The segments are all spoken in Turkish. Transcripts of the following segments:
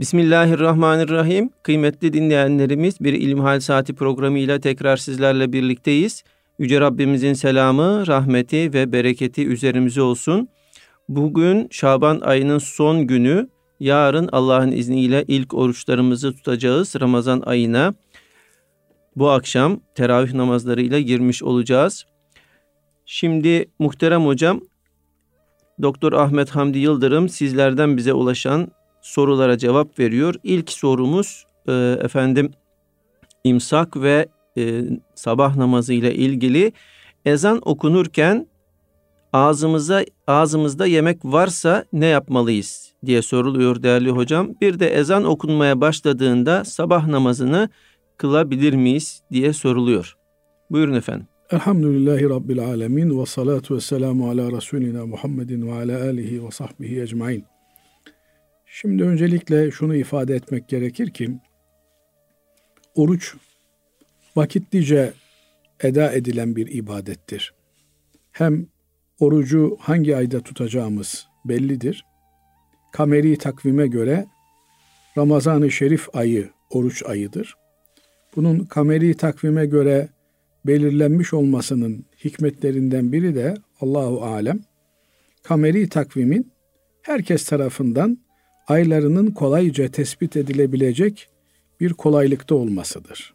Bismillahirrahmanirrahim. Kıymetli dinleyenlerimiz bir İlmihal Saati programıyla tekrar sizlerle birlikteyiz. Yüce Rabbimizin selamı, rahmeti ve bereketi üzerimize olsun. Bugün Şaban ayının son günü. Yarın Allah'ın izniyle ilk oruçlarımızı tutacağız Ramazan ayına. Bu akşam teravih namazlarıyla girmiş olacağız. Şimdi muhterem hocam Doktor Ahmet Hamdi Yıldırım sizlerden bize ulaşan sorulara cevap veriyor. İlk sorumuz e, efendim imsak ve e, sabah namazı ile ilgili ezan okunurken ağzımıza ağzımızda yemek varsa ne yapmalıyız diye soruluyor değerli hocam. Bir de ezan okunmaya başladığında sabah namazını kılabilir miyiz diye soruluyor. Buyurun efendim. Elhamdülillahi Rabbil Alemin ve salatu ve selamu ala Resulina Muhammedin ve ala alihi ve sahbihi ecmain. Şimdi öncelikle şunu ifade etmek gerekir ki oruç vakitlice eda edilen bir ibadettir. Hem orucu hangi ayda tutacağımız bellidir. Kameri takvime göre Ramazan-ı Şerif ayı oruç ayıdır. Bunun kameri takvime göre belirlenmiş olmasının hikmetlerinden biri de Allahu alem kameri takvimin herkes tarafından aylarının kolayca tespit edilebilecek bir kolaylıkta olmasıdır.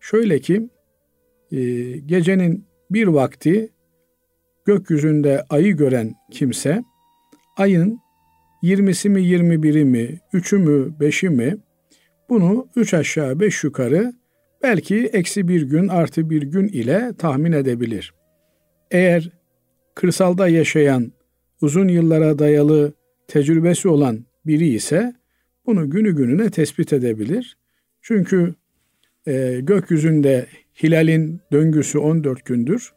Şöyle ki e, gecenin bir vakti gökyüzünde ayı gören kimse ayın 20'si mi 21'i mi 3'ü mü 5'i mi bunu 3 aşağı 5 yukarı belki eksi bir gün artı bir gün ile tahmin edebilir. Eğer kırsalda yaşayan uzun yıllara dayalı tecrübesi olan biri ise bunu günü gününe tespit edebilir. Çünkü e, gökyüzünde hilalin döngüsü 14 gündür.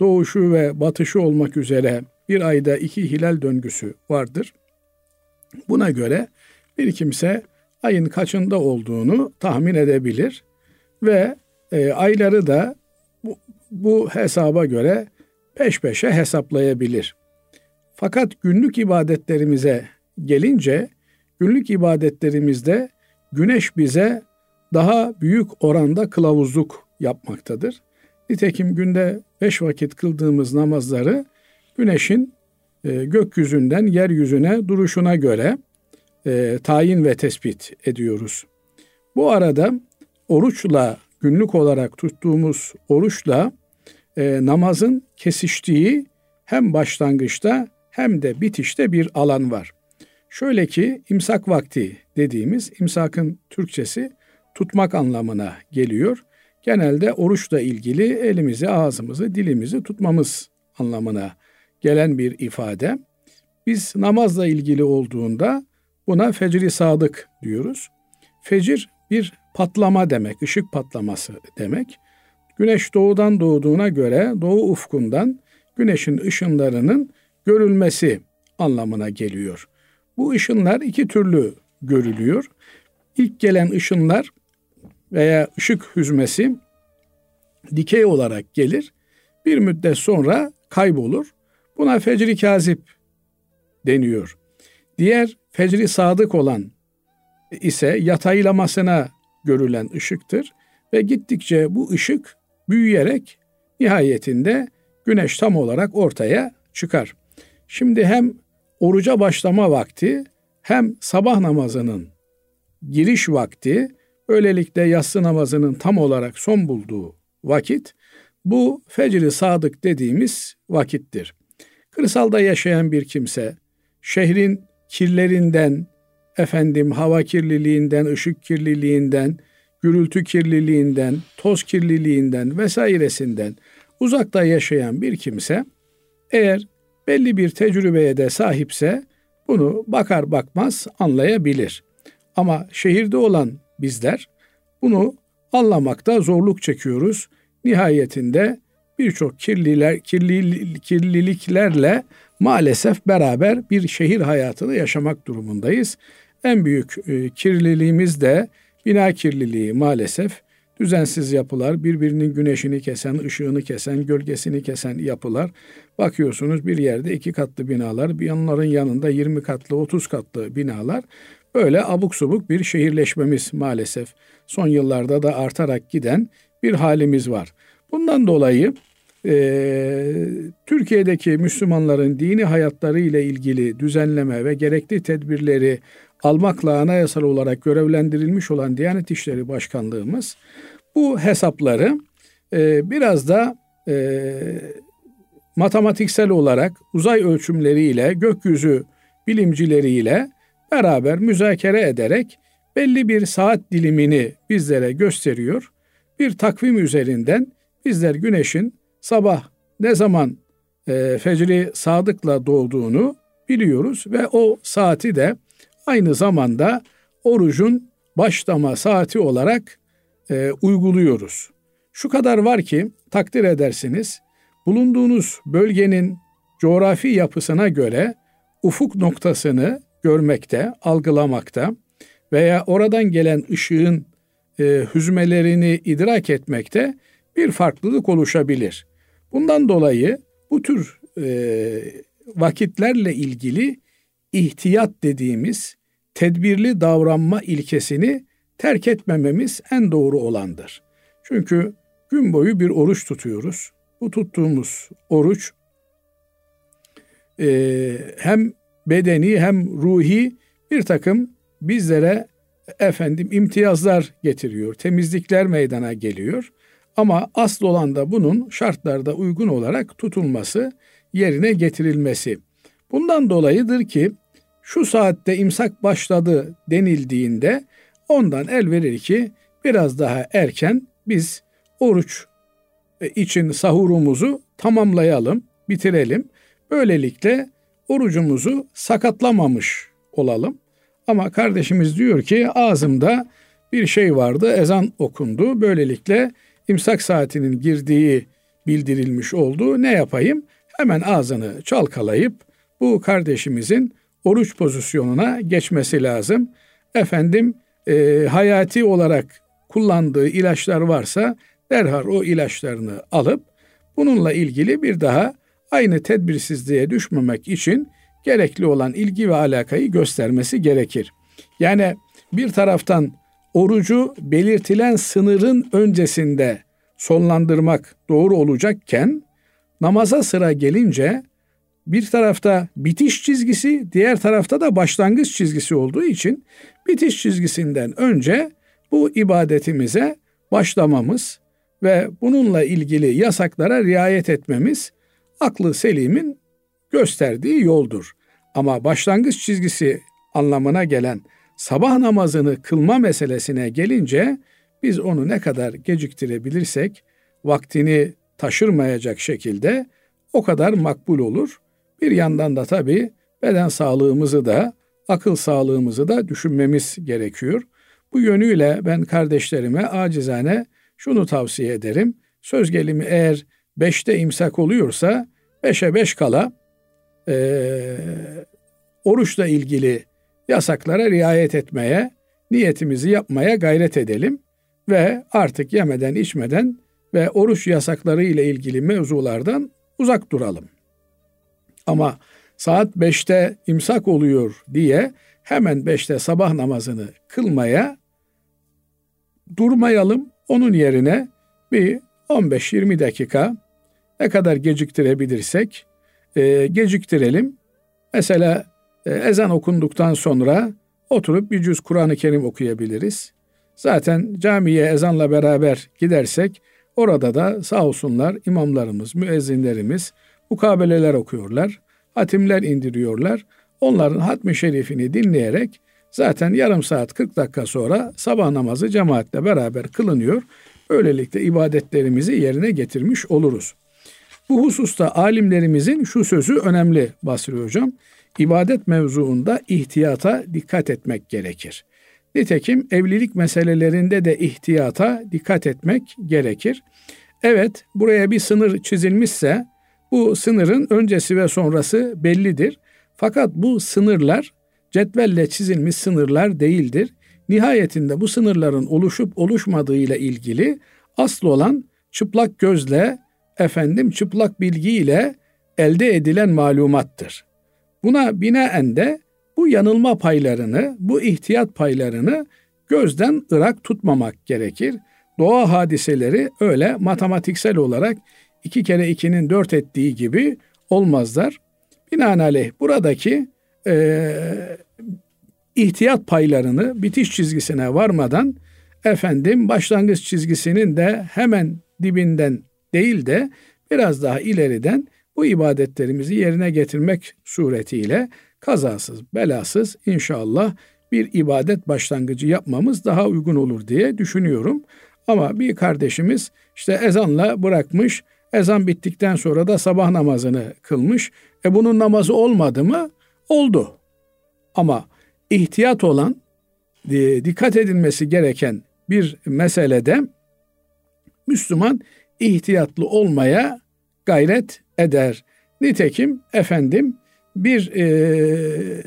Doğuşu ve batışı olmak üzere bir ayda iki hilal döngüsü vardır. Buna göre bir kimse ayın kaçında olduğunu tahmin edebilir ve e, ayları da bu, bu hesaba göre peş peşe hesaplayabilir. Fakat günlük ibadetlerimize gelince günlük ibadetlerimizde güneş bize daha büyük oranda kılavuzluk yapmaktadır. Nitekim günde beş vakit kıldığımız namazları güneşin e, gökyüzünden yeryüzüne duruşuna göre e, tayin ve tespit ediyoruz. Bu arada oruçla günlük olarak tuttuğumuz oruçla e, namazın kesiştiği hem başlangıçta hem de bitişte bir alan var. Şöyle ki imsak vakti dediğimiz imsakın Türkçesi tutmak anlamına geliyor. Genelde oruçla ilgili elimizi, ağzımızı, dilimizi tutmamız anlamına gelen bir ifade. Biz namazla ilgili olduğunda buna fecri sadık diyoruz. Fecir bir patlama demek, ışık patlaması demek. Güneş doğudan doğduğuna göre doğu ufkundan güneşin ışınlarının görülmesi anlamına geliyor. Bu ışınlar iki türlü görülüyor. İlk gelen ışınlar veya ışık hüzmesi dikey olarak gelir. Bir müddet sonra kaybolur. Buna fecri kazip deniyor. Diğer fecri sadık olan ise yataylamasına görülen ışıktır ve gittikçe bu ışık büyüyerek nihayetinde güneş tam olarak ortaya çıkar. Şimdi hem oruca başlama vakti hem sabah namazının giriş vakti böylelikle yatsı namazının tam olarak son bulduğu vakit bu fecri sadık dediğimiz vakittir. Kırsalda yaşayan bir kimse şehrin kirlerinden, efendim hava kirliliğinden, ışık kirliliğinden, gürültü kirliliğinden, toz kirliliğinden vesairesinden uzakta yaşayan bir kimse eğer belli bir tecrübeye de sahipse bunu bakar bakmaz anlayabilir. Ama şehirde olan bizler bunu anlamakta zorluk çekiyoruz. Nihayetinde birçok kirliler, kirli, kirliliklerle maalesef beraber bir şehir hayatını yaşamak durumundayız. En büyük e, kirliliğimiz de bina kirliliği maalesef. Düzensiz yapılar, birbirinin güneşini kesen, ışığını kesen, gölgesini kesen yapılar. Bakıyorsunuz bir yerde iki katlı binalar, bir yanların yanında 20 katlı, 30 katlı binalar. böyle abuk subuk bir şehirleşmemiz maalesef son yıllarda da artarak giden bir halimiz var. Bundan dolayı e, Türkiye'deki Müslümanların dini hayatları ile ilgili düzenleme ve gerekli tedbirleri almakla anayasal olarak görevlendirilmiş olan Diyanet İşleri Başkanlığımız bu hesapları e, biraz da e, matematiksel olarak uzay ölçümleriyle, gökyüzü bilimcileriyle beraber müzakere ederek belli bir saat dilimini bizlere gösteriyor. Bir takvim üzerinden bizler güneşin sabah ne zaman e, fecri sadıkla doğduğunu biliyoruz ve o saati de aynı zamanda orucun başlama saati olarak e, uyguluyoruz. Şu kadar var ki takdir edersiniz bulunduğunuz bölgenin coğrafi yapısına göre ufuk noktasını görmekte, algılamakta veya oradan gelen ışığın e, hüzmelerini idrak etmekte bir farklılık oluşabilir. Bundan dolayı bu tür e, vakitlerle ilgili ihtiyat dediğimiz tedbirli davranma ilkesini terk etmememiz en doğru olandır. Çünkü gün boyu bir oruç tutuyoruz. Bu tuttuğumuz oruç e, hem bedeni hem ruhi bir takım bizlere efendim imtiyazlar getiriyor, temizlikler meydana geliyor. Ama asıl olan da bunun şartlarda uygun olarak tutulması, yerine getirilmesi. Bundan dolayıdır ki şu saatte imsak başladı denildiğinde ondan el verir ki biraz daha erken biz oruç için sahurumuzu tamamlayalım, bitirelim. Böylelikle orucumuzu sakatlamamış olalım. Ama kardeşimiz diyor ki ağzımda bir şey vardı, ezan okundu. Böylelikle imsak saatinin girdiği bildirilmiş oldu. Ne yapayım? Hemen ağzını çalkalayıp bu kardeşimizin oruç pozisyonuna geçmesi lazım. Efendim e, hayati olarak kullandığı ilaçlar varsa derhal o ilaçlarını alıp bununla ilgili bir daha aynı tedbirsizliğe düşmemek için gerekli olan ilgi ve alakayı göstermesi gerekir. Yani bir taraftan orucu belirtilen sınırın öncesinde sonlandırmak doğru olacakken namaza sıra gelince bir tarafta bitiş çizgisi, diğer tarafta da başlangıç çizgisi olduğu için bitiş çizgisinden önce bu ibadetimize başlamamız ve bununla ilgili yasaklara riayet etmemiz aklı selimin gösterdiği yoldur. Ama başlangıç çizgisi anlamına gelen sabah namazını kılma meselesine gelince biz onu ne kadar geciktirebilirsek vaktini taşırmayacak şekilde o kadar makbul olur. Bir yandan da tabii beden sağlığımızı da akıl sağlığımızı da düşünmemiz gerekiyor. Bu yönüyle ben kardeşlerime acizane şunu tavsiye ederim. Söz gelimi eğer beşte imsak oluyorsa beşe beş kala e, oruçla ilgili yasaklara riayet etmeye, niyetimizi yapmaya gayret edelim ve artık yemeden içmeden ve oruç yasakları ile ilgili mevzulardan uzak duralım. Ama saat 5'te imsak oluyor diye hemen 5'te sabah namazını kılmaya durmayalım. Onun yerine bir 15-20 dakika ne kadar geciktirebilirsek e, geciktirelim. Mesela e, ezan okunduktan sonra oturup bir cüz Kur'an-ı Kerim okuyabiliriz. Zaten camiye ezanla beraber gidersek orada da sağ olsunlar imamlarımız, müezzinlerimiz mukabeleler okuyorlar, hatimler indiriyorlar. Onların hatmi şerifini dinleyerek zaten yarım saat 40 dakika sonra sabah namazı cemaatle beraber kılınıyor. Böylelikle ibadetlerimizi yerine getirmiş oluruz. Bu hususta alimlerimizin şu sözü önemli Basri Hocam. İbadet mevzuunda ihtiyata dikkat etmek gerekir. Nitekim evlilik meselelerinde de ihtiyata dikkat etmek gerekir. Evet, buraya bir sınır çizilmişse bu sınırın öncesi ve sonrası bellidir. Fakat bu sınırlar cetvelle çizilmiş sınırlar değildir. Nihayetinde bu sınırların oluşup oluşmadığıyla ilgili asıl olan çıplak gözle efendim çıplak bilgiyle elde edilen malumattır. Buna binaen de bu yanılma paylarını, bu ihtiyat paylarını gözden ırak tutmamak gerekir. Doğa hadiseleri öyle matematiksel olarak iki kere ikinin dört ettiği gibi olmazlar. Binaenaleyh buradaki e, ihtiyat paylarını bitiş çizgisine varmadan efendim başlangıç çizgisinin de hemen dibinden değil de biraz daha ileriden bu ibadetlerimizi yerine getirmek suretiyle kazasız, belasız inşallah bir ibadet başlangıcı yapmamız daha uygun olur diye düşünüyorum. Ama bir kardeşimiz işte ezanla bırakmış, ezan bittikten sonra da sabah namazını kılmış. E bunun namazı olmadı mı? Oldu. Ama ihtiyat olan, e, dikkat edilmesi gereken bir meselede Müslüman ihtiyatlı olmaya gayret eder. Nitekim efendim bir e,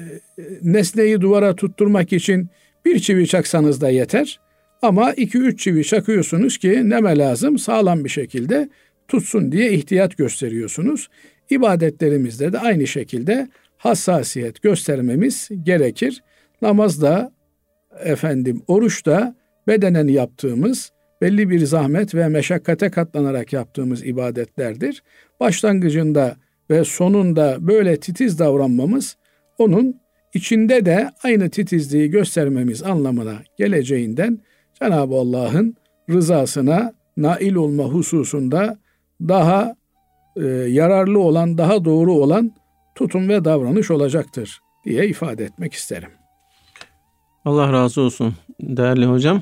nesneyi duvara tutturmak için bir çivi çaksanız da yeter. Ama iki üç çivi çakıyorsunuz ki neme lazım sağlam bir şekilde tutsun diye ihtiyat gösteriyorsunuz. İbadetlerimizde de aynı şekilde hassasiyet göstermemiz gerekir. Namazda efendim oruçta bedenen yaptığımız belli bir zahmet ve meşakkate katlanarak yaptığımız ibadetlerdir. Başlangıcında ve sonunda böyle titiz davranmamız onun içinde de aynı titizliği göstermemiz anlamına geleceğinden Cenab-ı Allah'ın rızasına nail olma hususunda daha e, yararlı olan, daha doğru olan tutum ve davranış olacaktır diye ifade etmek isterim. Allah razı olsun değerli hocam.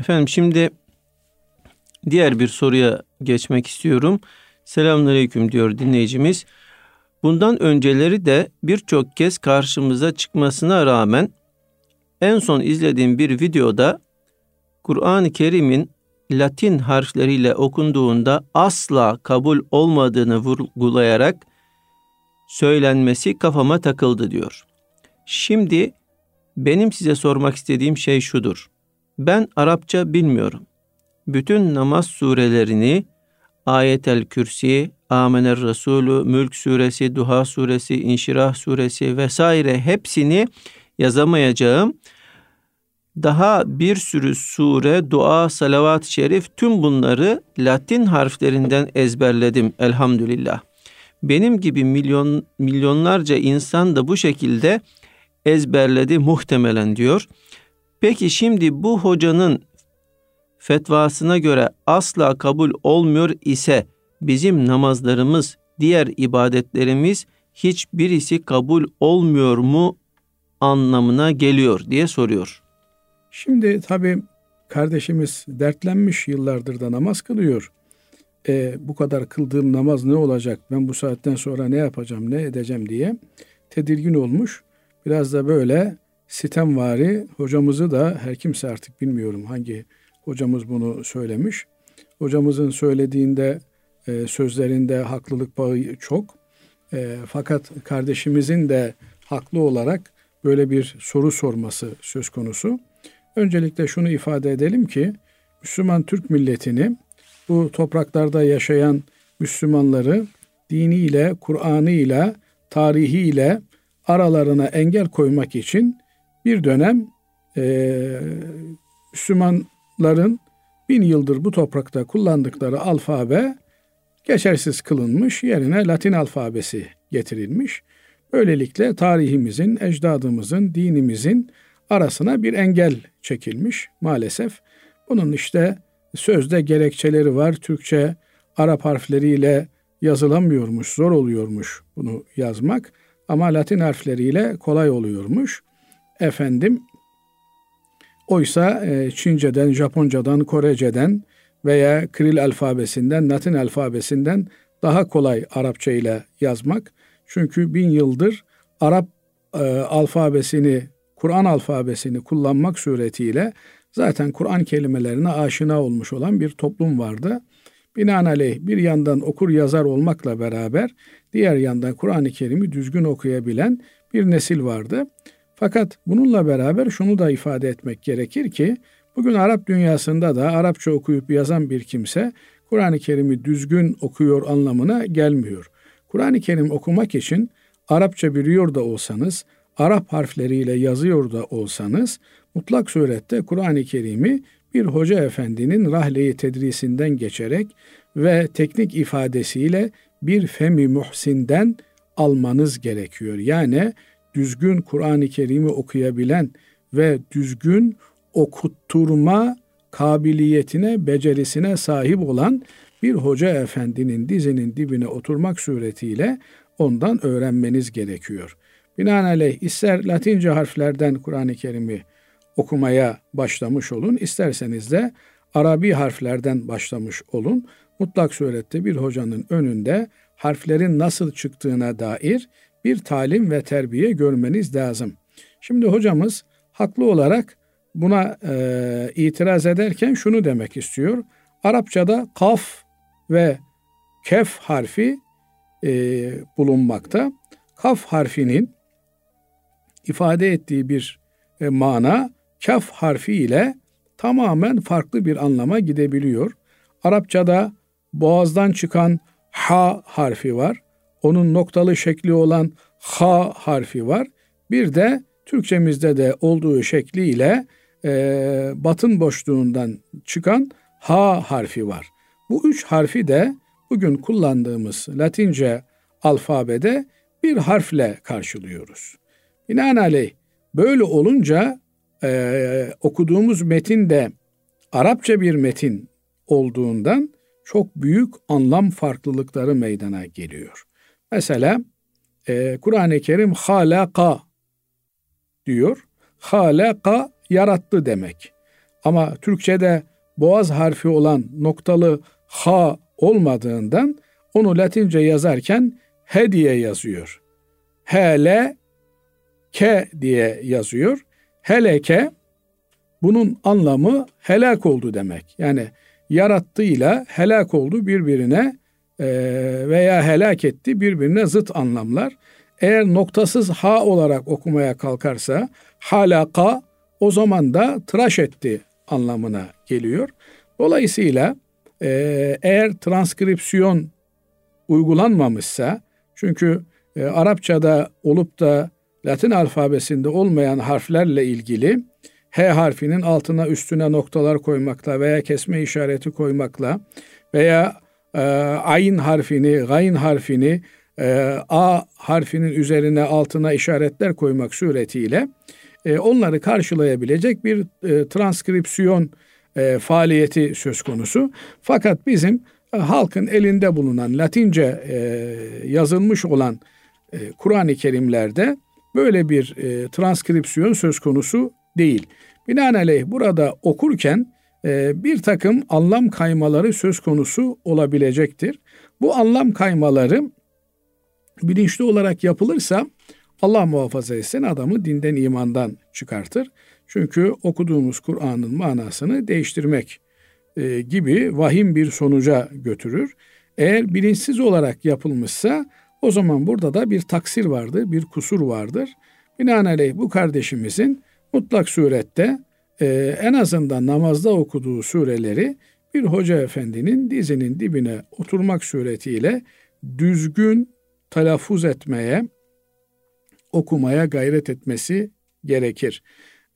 Efendim şimdi diğer bir soruya geçmek istiyorum. Selamünaleyküm diyor dinleyicimiz. Bundan önceleri de birçok kez karşımıza çıkmasına rağmen en son izlediğim bir videoda Kur'an-ı Kerim'in Latin harfleriyle okunduğunda asla kabul olmadığını vurgulayarak söylenmesi kafama takıldı diyor. Şimdi benim size sormak istediğim şey şudur. Ben Arapça bilmiyorum. Bütün namaz surelerini Ayetel Kürsi, Amener Resulü, Mülk suresi, Duha suresi, İnşirah suresi vesaire hepsini yazamayacağım. Daha bir sürü sure, dua, salavat-ı şerif tüm bunları Latin harflerinden ezberledim elhamdülillah. Benim gibi milyon milyonlarca insan da bu şekilde ezberledi muhtemelen diyor. Peki şimdi bu hocanın fetvasına göre asla kabul olmuyor ise bizim namazlarımız, diğer ibadetlerimiz hiçbirisi kabul olmuyor mu anlamına geliyor diye soruyor. Şimdi tabii kardeşimiz dertlenmiş yıllardır da namaz kılıyor. E, bu kadar kıldığım namaz ne olacak? Ben bu saatten sonra ne yapacağım, ne edeceğim diye tedirgin olmuş. Biraz da böyle sitemvari hocamızı da her kimse artık bilmiyorum hangi hocamız bunu söylemiş. Hocamızın söylediğinde e, sözlerinde haklılık bağı çok. E, fakat kardeşimizin de haklı olarak böyle bir soru sorması söz konusu. Öncelikle şunu ifade edelim ki Müslüman Türk milletini bu topraklarda yaşayan Müslümanları diniyle, Kur'an'ıyla, tarihiyle aralarına engel koymak için bir dönem e, Müslümanların bin yıldır bu toprakta kullandıkları alfabe geçersiz kılınmış, yerine Latin alfabesi getirilmiş. Böylelikle tarihimizin, ecdadımızın, dinimizin arasına bir engel çekilmiş maalesef. Bunun işte sözde gerekçeleri var. Türkçe Arap harfleriyle yazılamıyormuş, zor oluyormuş bunu yazmak. Ama Latin harfleriyle kolay oluyormuş. Efendim, oysa e, Çince'den, Japoncadan, Korece'den veya Kril alfabesinden, Latin alfabesinden daha kolay Arapça ile yazmak. Çünkü bin yıldır Arap e, alfabesini, Kur'an alfabesini kullanmak suretiyle zaten Kur'an kelimelerine aşina olmuş olan bir toplum vardı. Binaenaleyh bir yandan okur yazar olmakla beraber diğer yandan Kur'an-ı Kerim'i düzgün okuyabilen bir nesil vardı. Fakat bununla beraber şunu da ifade etmek gerekir ki bugün Arap dünyasında da Arapça okuyup yazan bir kimse Kur'an-ı Kerim'i düzgün okuyor anlamına gelmiyor. Kur'an-ı Kerim okumak için Arapça biliyor da olsanız, Arap harfleriyle yazıyor da olsanız mutlak surette Kur'an-ı Kerim'i bir hoca efendinin rahleyi tedrisinden geçerek ve teknik ifadesiyle bir femi muhsinden almanız gerekiyor. Yani düzgün Kur'an-ı Kerim'i okuyabilen ve düzgün okutturma kabiliyetine, becerisine sahip olan bir hoca efendinin dizinin dibine oturmak suretiyle ondan öğrenmeniz gerekiyor. Binaenaleyh ister Latince harflerden Kur'an-ı Kerim'i okumaya başlamış olun, isterseniz de Arabi harflerden başlamış olun. Mutlak surette bir hocanın önünde harflerin nasıl çıktığına dair bir talim ve terbiye görmeniz lazım. Şimdi hocamız haklı olarak buna e, itiraz ederken şunu demek istiyor. Arapçada kaf ve kef harfi e, bulunmakta. Kaf harfinin ifade ettiği bir e, mana kaf harfi ile tamamen farklı bir anlama gidebiliyor. Arapçada boğazdan çıkan ha harfi var. Onun noktalı şekli olan ha harfi var. Bir de Türkçemizde de olduğu şekliyle e, batın boşluğundan çıkan ha harfi var. Bu üç harfi de bugün kullandığımız Latince alfabede bir harfle karşılıyoruz. Binaenaleyh böyle olunca e, okuduğumuz metin de Arapça bir metin olduğundan çok büyük anlam farklılıkları meydana geliyor. Mesela e, Kur'an-ı Kerim halaka diyor. Halaka yarattı demek. Ama Türkçe'de boğaz harfi olan noktalı ha olmadığından onu Latince yazarken he diye yazıyor. Hele ke diye yazıyor. Heleke bunun anlamı helak oldu demek. Yani yarattığıyla helak oldu birbirine e, veya helak etti birbirine zıt anlamlar. Eğer noktasız ha olarak okumaya kalkarsa halaka o zaman da tıraş etti anlamına geliyor. Dolayısıyla e, eğer transkripsiyon uygulanmamışsa çünkü e, Arapçada olup da Latin alfabesinde olmayan harflerle ilgili H harfinin altına üstüne noktalar koymakla veya kesme işareti koymakla veya e, ayn harfini, gayn harfini e, A harfinin üzerine altına işaretler koymak suretiyle e, onları karşılayabilecek bir e, transkripsiyon e, faaliyeti söz konusu. Fakat bizim e, halkın elinde bulunan Latince e, yazılmış olan e, Kur'an-ı Kerimlerde böyle bir e, transkripsiyon söz konusu değil. Binaenaleyh burada okurken e, bir takım anlam kaymaları söz konusu olabilecektir. Bu anlam kaymaları bilinçli olarak yapılırsa Allah muhafaza etsin adamı dinden imandan çıkartır. Çünkü okuduğumuz Kur'an'ın manasını değiştirmek e, gibi vahim bir sonuca götürür. Eğer bilinçsiz olarak yapılmışsa o zaman burada da bir taksir vardır, bir kusur vardır. Binaenaleyh bu kardeşimizin mutlak surette e, en azından namazda okuduğu sureleri bir hoca efendinin dizinin dibine oturmak suretiyle düzgün telaffuz etmeye, okumaya gayret etmesi gerekir.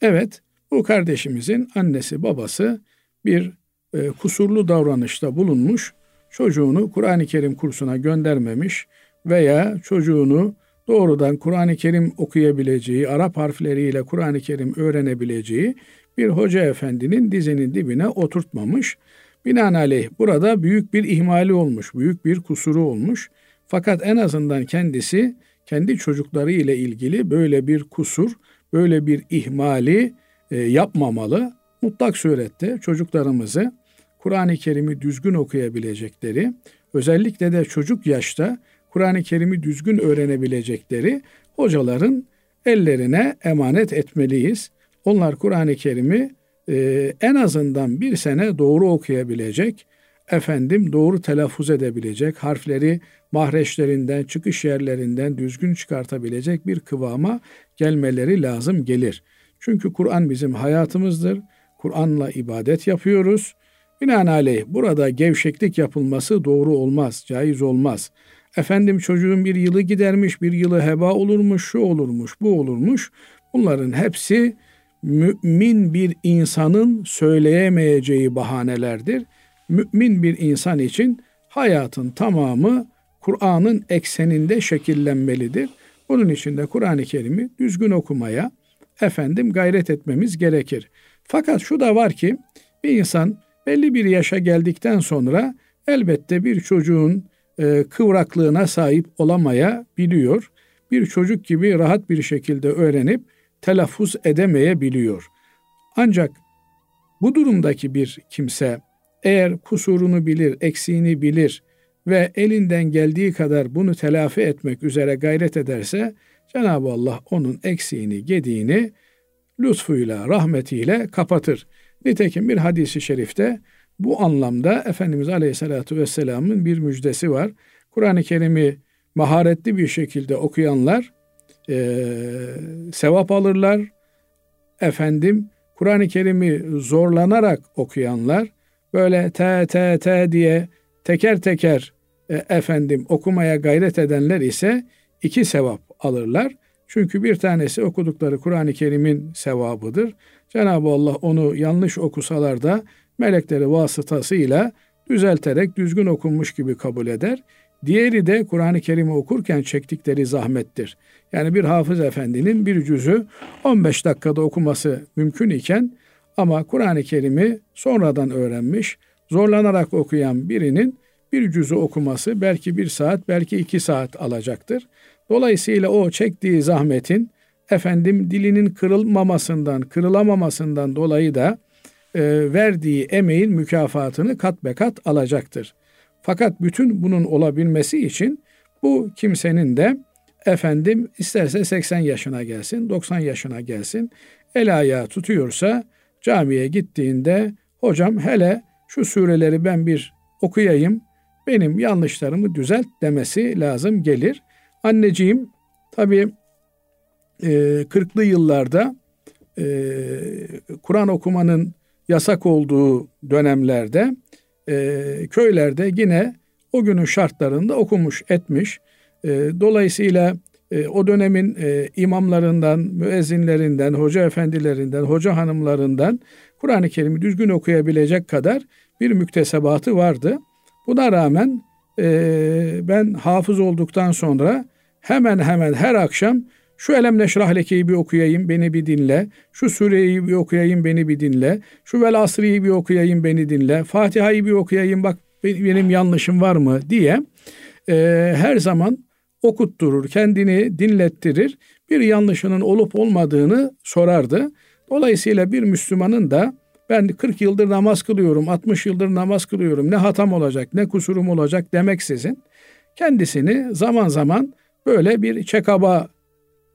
Evet, bu kardeşimizin annesi babası bir e, kusurlu davranışta bulunmuş, çocuğunu Kur'an-ı Kerim kursuna göndermemiş veya çocuğunu doğrudan Kur'an-ı Kerim okuyabileceği, Arap harfleriyle Kur'an-ı Kerim öğrenebileceği bir hoca efendinin dizinin dibine oturtmamış. Binaenaleyh burada büyük bir ihmali olmuş, büyük bir kusuru olmuş. Fakat en azından kendisi kendi çocukları ile ilgili böyle bir kusur, böyle bir ihmali e, yapmamalı. Mutlak surette çocuklarımızı Kur'an-ı Kerim'i düzgün okuyabilecekleri, özellikle de çocuk yaşta Kur'an-ı Kerim'i düzgün öğrenebilecekleri hocaların ellerine emanet etmeliyiz. Onlar Kur'an-ı Kerim'i e, en azından bir sene doğru okuyabilecek, efendim doğru telaffuz edebilecek, harfleri mahreçlerinden, çıkış yerlerinden düzgün çıkartabilecek bir kıvama gelmeleri lazım gelir. Çünkü Kur'an bizim hayatımızdır. Kur'an'la ibadet yapıyoruz. Binaenaleyh burada gevşeklik yapılması doğru olmaz, caiz olmaz. Efendim çocuğun bir yılı gidermiş, bir yılı heba olurmuş, şu olurmuş, bu olurmuş. Bunların hepsi mümin bir insanın söyleyemeyeceği bahanelerdir. Mümin bir insan için hayatın tamamı Kur'an'ın ekseninde şekillenmelidir. Bunun için de Kur'an-ı Kerim'i düzgün okumaya efendim gayret etmemiz gerekir. Fakat şu da var ki bir insan belli bir yaşa geldikten sonra elbette bir çocuğun e, kıvraklığına sahip olamaya biliyor. Bir çocuk gibi rahat bir şekilde öğrenip telaffuz edemeyebiliyor. Ancak bu durumdaki bir kimse eğer kusurunu bilir, eksiğini bilir ve elinden geldiği kadar bunu telafi etmek üzere gayret ederse Cenab-ı Allah onun eksiğini, gediğini lütfuyla, rahmetiyle kapatır. Nitekim bir hadisi şerifte bu anlamda Efendimiz Aleyhisselatü Vesselam'ın bir müjdesi var. Kur'an-ı Kerim'i maharetli bir şekilde okuyanlar e, sevap alırlar. Efendim Kur'an-ı Kerim'i zorlanarak okuyanlar böyle te te te diye teker teker e, efendim okumaya gayret edenler ise iki sevap alırlar. Çünkü bir tanesi okudukları Kur'an-ı Kerim'in sevabıdır. Cenab-ı Allah onu yanlış okusalar da melekleri vasıtasıyla düzelterek düzgün okunmuş gibi kabul eder. Diğeri de Kur'an-ı Kerim'i okurken çektikleri zahmettir. Yani bir hafız efendinin bir cüzü 15 dakikada okuması mümkün iken ama Kur'an-ı Kerim'i sonradan öğrenmiş, zorlanarak okuyan birinin bir cüzü okuması belki bir saat, belki iki saat alacaktır. Dolayısıyla o çektiği zahmetin efendim dilinin kırılmamasından, kırılamamasından dolayı da e, verdiği emeğin mükafatını kat be kat alacaktır. Fakat bütün bunun olabilmesi için bu kimsenin de efendim isterse 80 yaşına gelsin, 90 yaşına gelsin, el ayağı tutuyorsa camiye gittiğinde hocam hele şu sureleri ben bir okuyayım, benim yanlışlarımı düzelt demesi lazım gelir. Anneciğim tabii e, 40'lı yıllarda e, Kur'an okumanın yasak olduğu dönemlerde e, köylerde yine o günün şartlarında okumuş etmiş. E, dolayısıyla e, o dönemin e, imamlarından, müezzinlerinden, hoca efendilerinden, hoca hanımlarından Kur'an-ı Kerim'i düzgün okuyabilecek kadar bir müktesebatı vardı. Buna rağmen e, ben hafız olduktan sonra hemen hemen her akşam şu Elem Neşrah Leke'yi bir okuyayım beni bir dinle. Şu sureyi bir okuyayım beni bir dinle. Şu Vel Asri'yi bir okuyayım beni dinle. Fatiha'yı bir okuyayım bak benim yanlışım var mı diye e, her zaman okutturur, kendini dinlettirir. Bir yanlışının olup olmadığını sorardı. Dolayısıyla bir Müslümanın da ben 40 yıldır namaz kılıyorum, 60 yıldır namaz kılıyorum, ne hatam olacak, ne kusurum olacak demeksizin kendisini zaman zaman böyle bir çekaba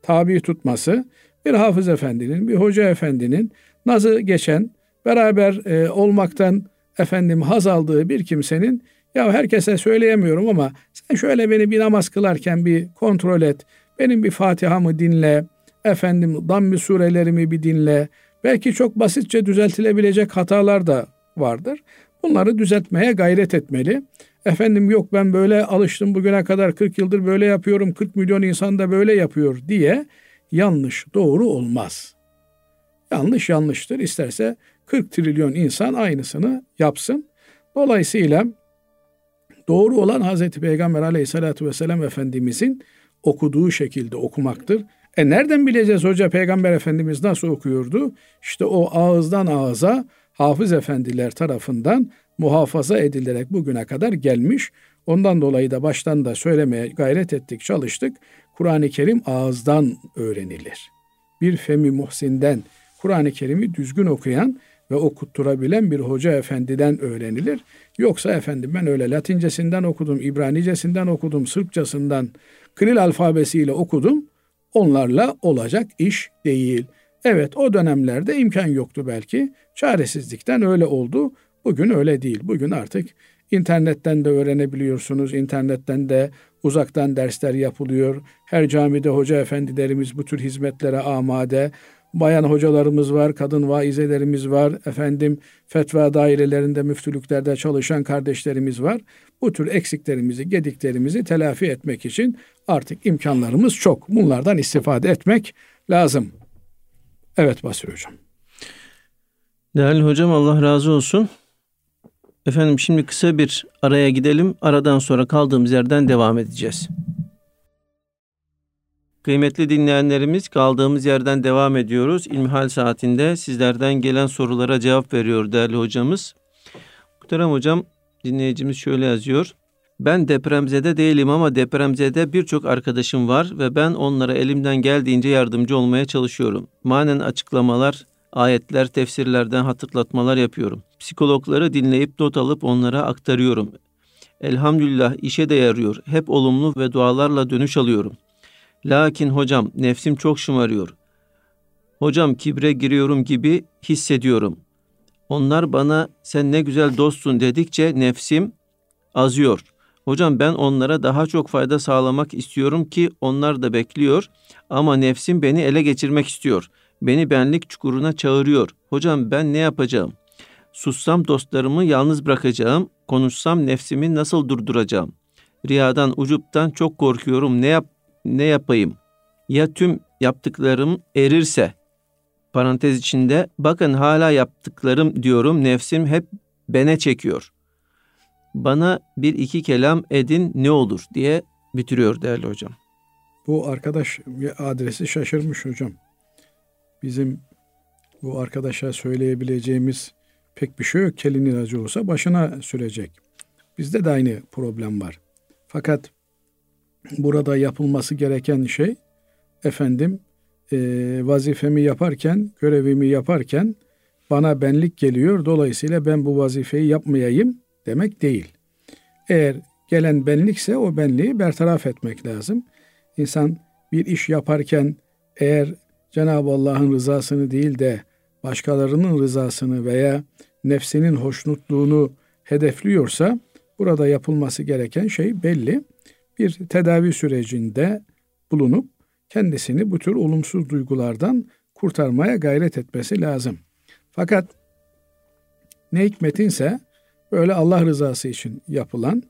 tabi tutması, bir hafız efendinin, bir hoca efendinin nazı geçen, beraber e, olmaktan efendim haz aldığı bir kimsenin ya herkese söyleyemiyorum ama sen şöyle beni bir namaz kılarken bir kontrol et. Benim bir Fatiha'mı dinle. Efendim dammi surelerimi bir dinle. Belki çok basitçe düzeltilebilecek hatalar da vardır. Bunları düzeltmeye gayret etmeli. Efendim yok ben böyle alıştım bugüne kadar 40 yıldır böyle yapıyorum 40 milyon insan da böyle yapıyor diye yanlış doğru olmaz. Yanlış yanlıştır. İsterse 40 trilyon insan aynısını yapsın. Dolayısıyla doğru olan Hazreti Peygamber aleyhissalatü vesselam Efendimizin okuduğu şekilde okumaktır. E nereden bileceğiz hoca Peygamber Efendimiz nasıl okuyordu? İşte o ağızdan ağıza hafız efendiler tarafından muhafaza edilerek bugüne kadar gelmiş. Ondan dolayı da baştan da söylemeye gayret ettik, çalıştık. Kur'an-ı Kerim ağızdan öğrenilir. Bir Femi Muhsin'den Kur'an-ı Kerim'i düzgün okuyan ve okutturabilen bir hoca efendiden öğrenilir. Yoksa efendim ben öyle Latincesinden okudum, İbranicesinden okudum, Sırpçasından, Kril alfabesiyle okudum. Onlarla olacak iş değil. Evet o dönemlerde imkan yoktu belki. Çaresizlikten öyle oldu. Bugün öyle değil. Bugün artık internetten de öğrenebiliyorsunuz. İnternetten de uzaktan dersler yapılıyor. Her camide hoca efendilerimiz bu tür hizmetlere amade. bayan hocalarımız var, kadın vaizelerimiz var, efendim fetva dairelerinde, müftülüklerde çalışan kardeşlerimiz var. Bu tür eksiklerimizi, gediklerimizi telafi etmek için artık imkanlarımız çok. Bunlardan istifade etmek lazım. Evet Basri Hocam. Değerli hocam Allah razı olsun. Efendim şimdi kısa bir araya gidelim. Aradan sonra kaldığımız yerden devam edeceğiz. Kıymetli dinleyenlerimiz kaldığımız yerden devam ediyoruz. İlmihal saatinde sizlerden gelen sorulara cevap veriyor değerli hocamız. Muhterem hocam dinleyicimiz şöyle yazıyor. Ben depremzede değilim ama depremzede birçok arkadaşım var ve ben onlara elimden geldiğince yardımcı olmaya çalışıyorum. Manen açıklamalar, ayetler, tefsirlerden hatırlatmalar yapıyorum. Psikologları dinleyip not alıp onlara aktarıyorum. Elhamdülillah işe de yarıyor. Hep olumlu ve dualarla dönüş alıyorum. Lakin hocam nefsim çok şımarıyor. Hocam kibre giriyorum gibi hissediyorum. Onlar bana sen ne güzel dostsun dedikçe nefsim azıyor. Hocam ben onlara daha çok fayda sağlamak istiyorum ki onlar da bekliyor ama nefsim beni ele geçirmek istiyor. Beni benlik çukuruna çağırıyor. Hocam ben ne yapacağım? Sussam dostlarımı yalnız bırakacağım. Konuşsam nefsimi nasıl durduracağım? Riyadan, ucuptan çok korkuyorum. Ne yap ne yapayım? Ya tüm yaptıklarım erirse? Parantez içinde bakın hala yaptıklarım diyorum. Nefsim hep bene çekiyor. Bana bir iki kelam edin ne olur diye bitiriyor değerli hocam. Bu arkadaş adresi şaşırmış hocam. Bizim bu arkadaşa söyleyebileceğimiz pek bir şey yok. Kelin ilacı olsa başına sürecek. Bizde de aynı problem var. Fakat burada yapılması gereken şey efendim e, vazifemi yaparken, görevimi yaparken bana benlik geliyor. Dolayısıyla ben bu vazifeyi yapmayayım demek değil. Eğer gelen benlikse o benliği bertaraf etmek lazım. İnsan bir iş yaparken eğer Cenab-ı Allah'ın rızasını değil de başkalarının rızasını veya nefsinin hoşnutluğunu hedefliyorsa burada yapılması gereken şey belli. Bir tedavi sürecinde bulunup kendisini bu tür olumsuz duygulardan kurtarmaya gayret etmesi lazım. Fakat ne hikmetinse böyle Allah rızası için yapılan,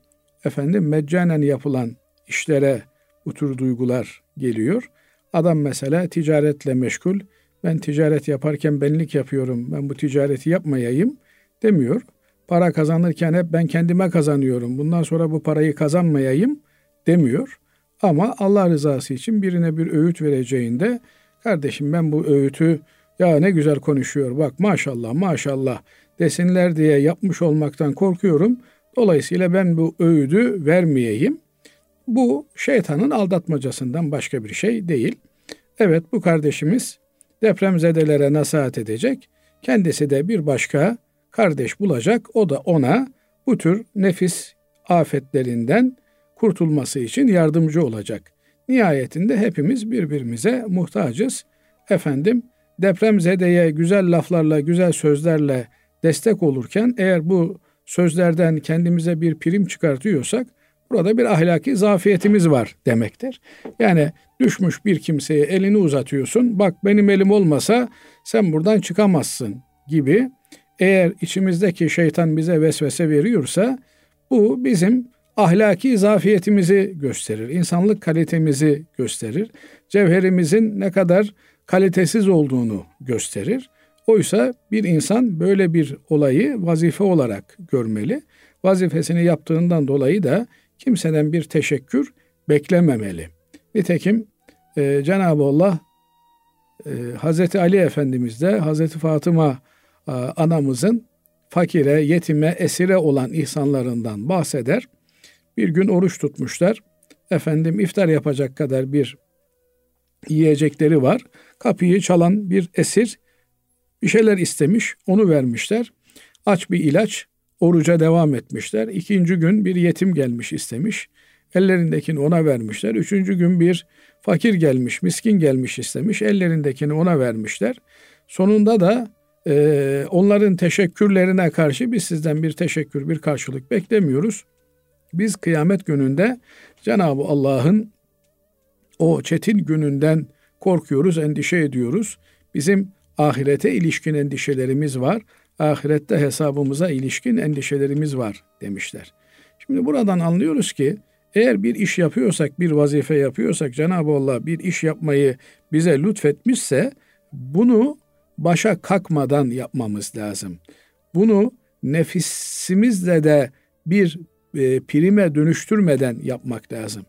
efendim meccanen yapılan işlere bu tür duygular geliyor. Adam mesela ticaretle meşgul. Ben ticaret yaparken benlik yapıyorum. Ben bu ticareti yapmayayım demiyor. Para kazanırken hep ben kendime kazanıyorum. Bundan sonra bu parayı kazanmayayım demiyor. Ama Allah rızası için birine bir öğüt vereceğinde kardeşim ben bu öğütü ya ne güzel konuşuyor bak maşallah maşallah desinler diye yapmış olmaktan korkuyorum. Dolayısıyla ben bu öğüdü vermeyeyim. Bu şeytanın aldatmacasından başka bir şey değil. Evet bu kardeşimiz depremzedelere nasihat edecek. Kendisi de bir başka kardeş bulacak. O da ona bu tür nefis afetlerinden kurtulması için yardımcı olacak. Nihayetinde hepimiz birbirimize muhtacız. Efendim depremzedeye güzel laflarla, güzel sözlerle destek olurken eğer bu sözlerden kendimize bir prim çıkartıyorsak burada bir ahlaki zafiyetimiz var demektir. Yani düşmüş bir kimseye elini uzatıyorsun. Bak benim elim olmasa sen buradan çıkamazsın gibi. Eğer içimizdeki şeytan bize vesvese veriyorsa bu bizim ahlaki zafiyetimizi gösterir. insanlık kalitemizi gösterir. Cevherimizin ne kadar kalitesiz olduğunu gösterir. Oysa bir insan böyle bir olayı vazife olarak görmeli. Vazifesini yaptığından dolayı da kimseden bir teşekkür beklememeli. Nitekim e, Cenab-ı Allah e, Hazreti Ali Efendimiz de Hazreti Fatıma e, anamızın fakire, yetime, esire olan ihsanlarından bahseder. Bir gün oruç tutmuşlar. Efendim iftar yapacak kadar bir yiyecekleri var. Kapıyı çalan bir esir bir şeyler istemiş, onu vermişler. Aç bir ilaç, oruca devam etmişler. İkinci gün bir yetim gelmiş istemiş. Ellerindekini ona vermişler. Üçüncü gün bir fakir gelmiş, miskin gelmiş istemiş. Ellerindekini ona vermişler. Sonunda da e, onların teşekkürlerine karşı biz sizden bir teşekkür, bir karşılık beklemiyoruz. Biz kıyamet gününde Cenab-ı Allah'ın o çetin gününden korkuyoruz, endişe ediyoruz. Bizim ahirete ilişkin endişelerimiz var. Ahirette hesabımıza ilişkin endişelerimiz var demişler. Şimdi buradan anlıyoruz ki eğer bir iş yapıyorsak, bir vazife yapıyorsak Cenab-ı Allah bir iş yapmayı bize lütfetmişse bunu başa kalkmadan yapmamız lazım. Bunu nefisimizle de bir e, prime dönüştürmeden yapmak lazım.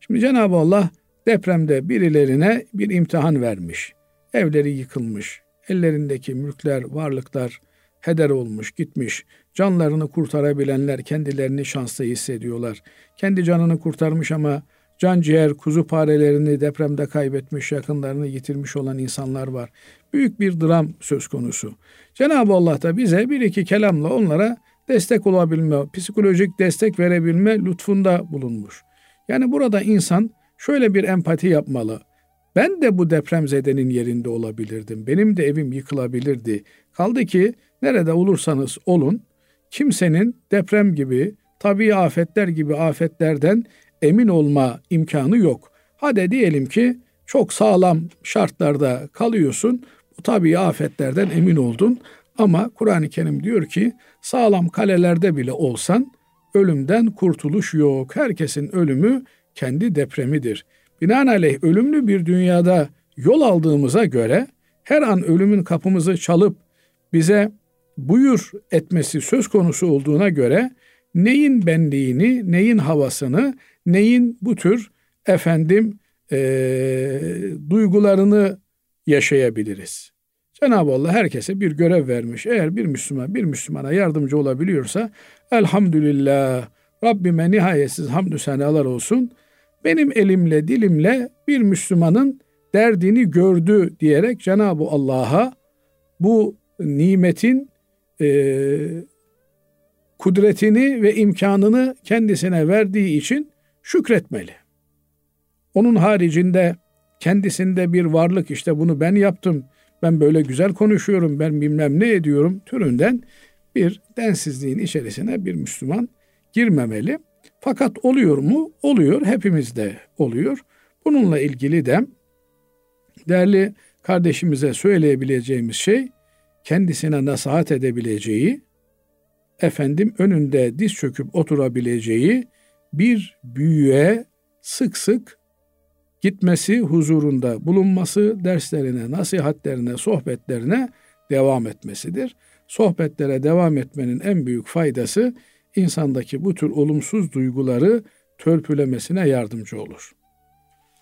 Şimdi Cenab-ı Allah depremde birilerine bir imtihan vermiş. Evleri yıkılmış. Ellerindeki mülkler, varlıklar heder olmuş, gitmiş. Canlarını kurtarabilenler kendilerini şanslı hissediyorlar. Kendi canını kurtarmış ama can ciğer, kuzu parelerini depremde kaybetmiş, yakınlarını yitirmiş olan insanlar var. Büyük bir dram söz konusu. Cenab-ı Allah da bize bir iki kelamla onlara destek olabilme, psikolojik destek verebilme lütfunda bulunmuş. Yani burada insan şöyle bir empati yapmalı. Ben de bu depremzedenin yerinde olabilirdim. Benim de evim yıkılabilirdi. Kaldı ki nerede olursanız olun kimsenin deprem gibi, tabii afetler gibi afetlerden emin olma imkanı yok. Hadi diyelim ki çok sağlam şartlarda kalıyorsun. Bu tabii afetlerden emin oldun. Ama Kur'an-ı Kerim diyor ki sağlam kalelerde bile olsan ölümden kurtuluş yok. Herkesin ölümü kendi depremidir. Binaenaleyh ölümlü bir dünyada yol aldığımıza göre her an ölümün kapımızı çalıp bize buyur etmesi söz konusu olduğuna göre neyin benliğini, neyin havasını, neyin bu tür efendim e, duygularını yaşayabiliriz. Cenab-ı Allah herkese bir görev vermiş. Eğer bir Müslüman bir Müslümana yardımcı olabiliyorsa elhamdülillah Rabbime nihayetsiz hamdü senalar olsun. Benim elimle dilimle bir Müslümanın derdini gördü diyerek Cenab-ı Allah'a bu nimetin e, kudretini ve imkanını kendisine verdiği için şükretmeli. Onun haricinde kendisinde bir varlık işte bunu ben yaptım, ben böyle güzel konuşuyorum, ben bilmem ne ediyorum türünden bir densizliğin içerisine bir Müslüman girmemeli. Fakat oluyor mu? Oluyor. Hepimizde oluyor. Bununla ilgili de değerli kardeşimize söyleyebileceğimiz şey kendisine nasihat edebileceği, efendim önünde diz çöküp oturabileceği bir büyüğe sık sık gitmesi, huzurunda bulunması, derslerine, nasihatlerine, sohbetlerine devam etmesidir. Sohbetlere devam etmenin en büyük faydası insandaki bu tür olumsuz duyguları törpülemesine yardımcı olur.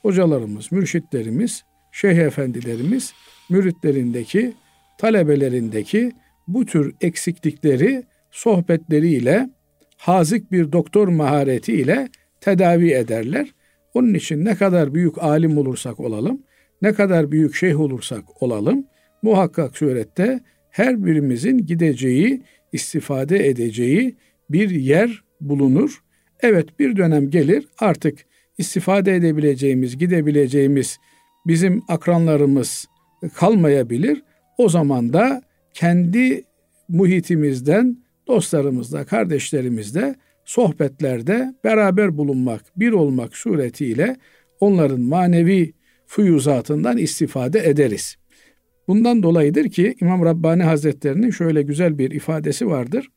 Hocalarımız, mürşitlerimiz, şeyh efendilerimiz müritlerindeki, talebelerindeki bu tür eksiklikleri sohbetleriyle, hazik bir doktor maharetiyle tedavi ederler. Onun için ne kadar büyük alim olursak olalım, ne kadar büyük şeyh olursak olalım, muhakkak surette her birimizin gideceği, istifade edeceği bir yer bulunur. Evet bir dönem gelir artık istifade edebileceğimiz, gidebileceğimiz bizim akranlarımız kalmayabilir. O zaman da kendi muhitimizden, dostlarımızla, kardeşlerimizle sohbetlerde beraber bulunmak, bir olmak suretiyle onların manevi fuyuzatından istifade ederiz. Bundan dolayıdır ki İmam Rabbani Hazretlerinin şöyle güzel bir ifadesi vardır.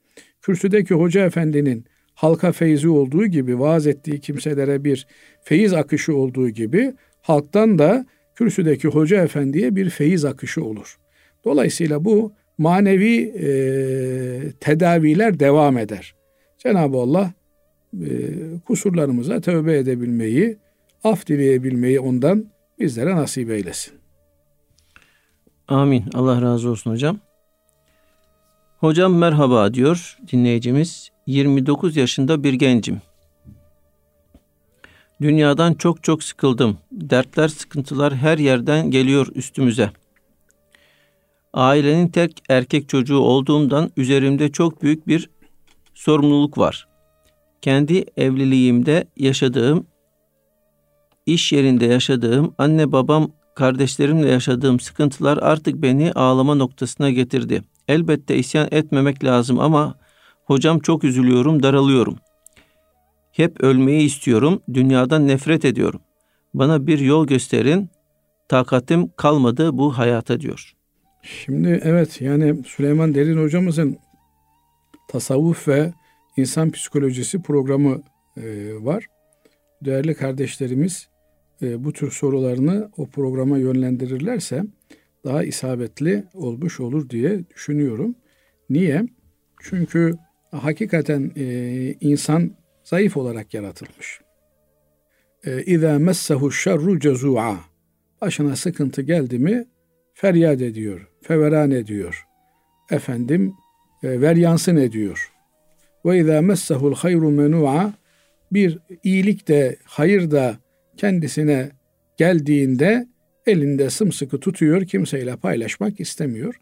Kürsüdeki hoca efendinin halka feyzi olduğu gibi vaaz ettiği kimselere bir feyiz akışı olduğu gibi halktan da kürsüdeki hoca efendiye bir feyiz akışı olur. Dolayısıyla bu manevi e, tedaviler devam eder. Cenab-ı Allah e, kusurlarımıza tövbe edebilmeyi, af dileyebilmeyi ondan bizlere nasip eylesin. Amin. Allah razı olsun hocam. Hocam merhaba diyor dinleyicimiz. 29 yaşında bir gencim. Dünyadan çok çok sıkıldım. Dertler, sıkıntılar her yerden geliyor üstümüze. Ailenin tek erkek çocuğu olduğumdan üzerimde çok büyük bir sorumluluk var. Kendi evliliğimde yaşadığım, iş yerinde yaşadığım, anne babam, kardeşlerimle yaşadığım sıkıntılar artık beni ağlama noktasına getirdi. Elbette isyan etmemek lazım ama hocam çok üzülüyorum, daralıyorum. Hep ölmeyi istiyorum, dünyadan nefret ediyorum. Bana bir yol gösterin. takatim kalmadı bu hayata diyor. Şimdi evet yani Süleyman Derin hocamızın tasavvuf ve insan psikolojisi programı e, var. Değerli kardeşlerimiz e, bu tür sorularını o programa yönlendirirlerse daha isabetli olmuş olur diye düşünüyorum. Niye? Çünkü hakikaten e, insan zayıf olarak yaratılmış. İza messehu şerru cezua. Başına sıkıntı geldi mi feryat ediyor, feveran ediyor. Efendim e, veryansın ediyor. Ve izâ messehul hayru menua bir iyilik de hayır da kendisine geldiğinde elinde sımsıkı tutuyor, kimseyle paylaşmak istemiyor.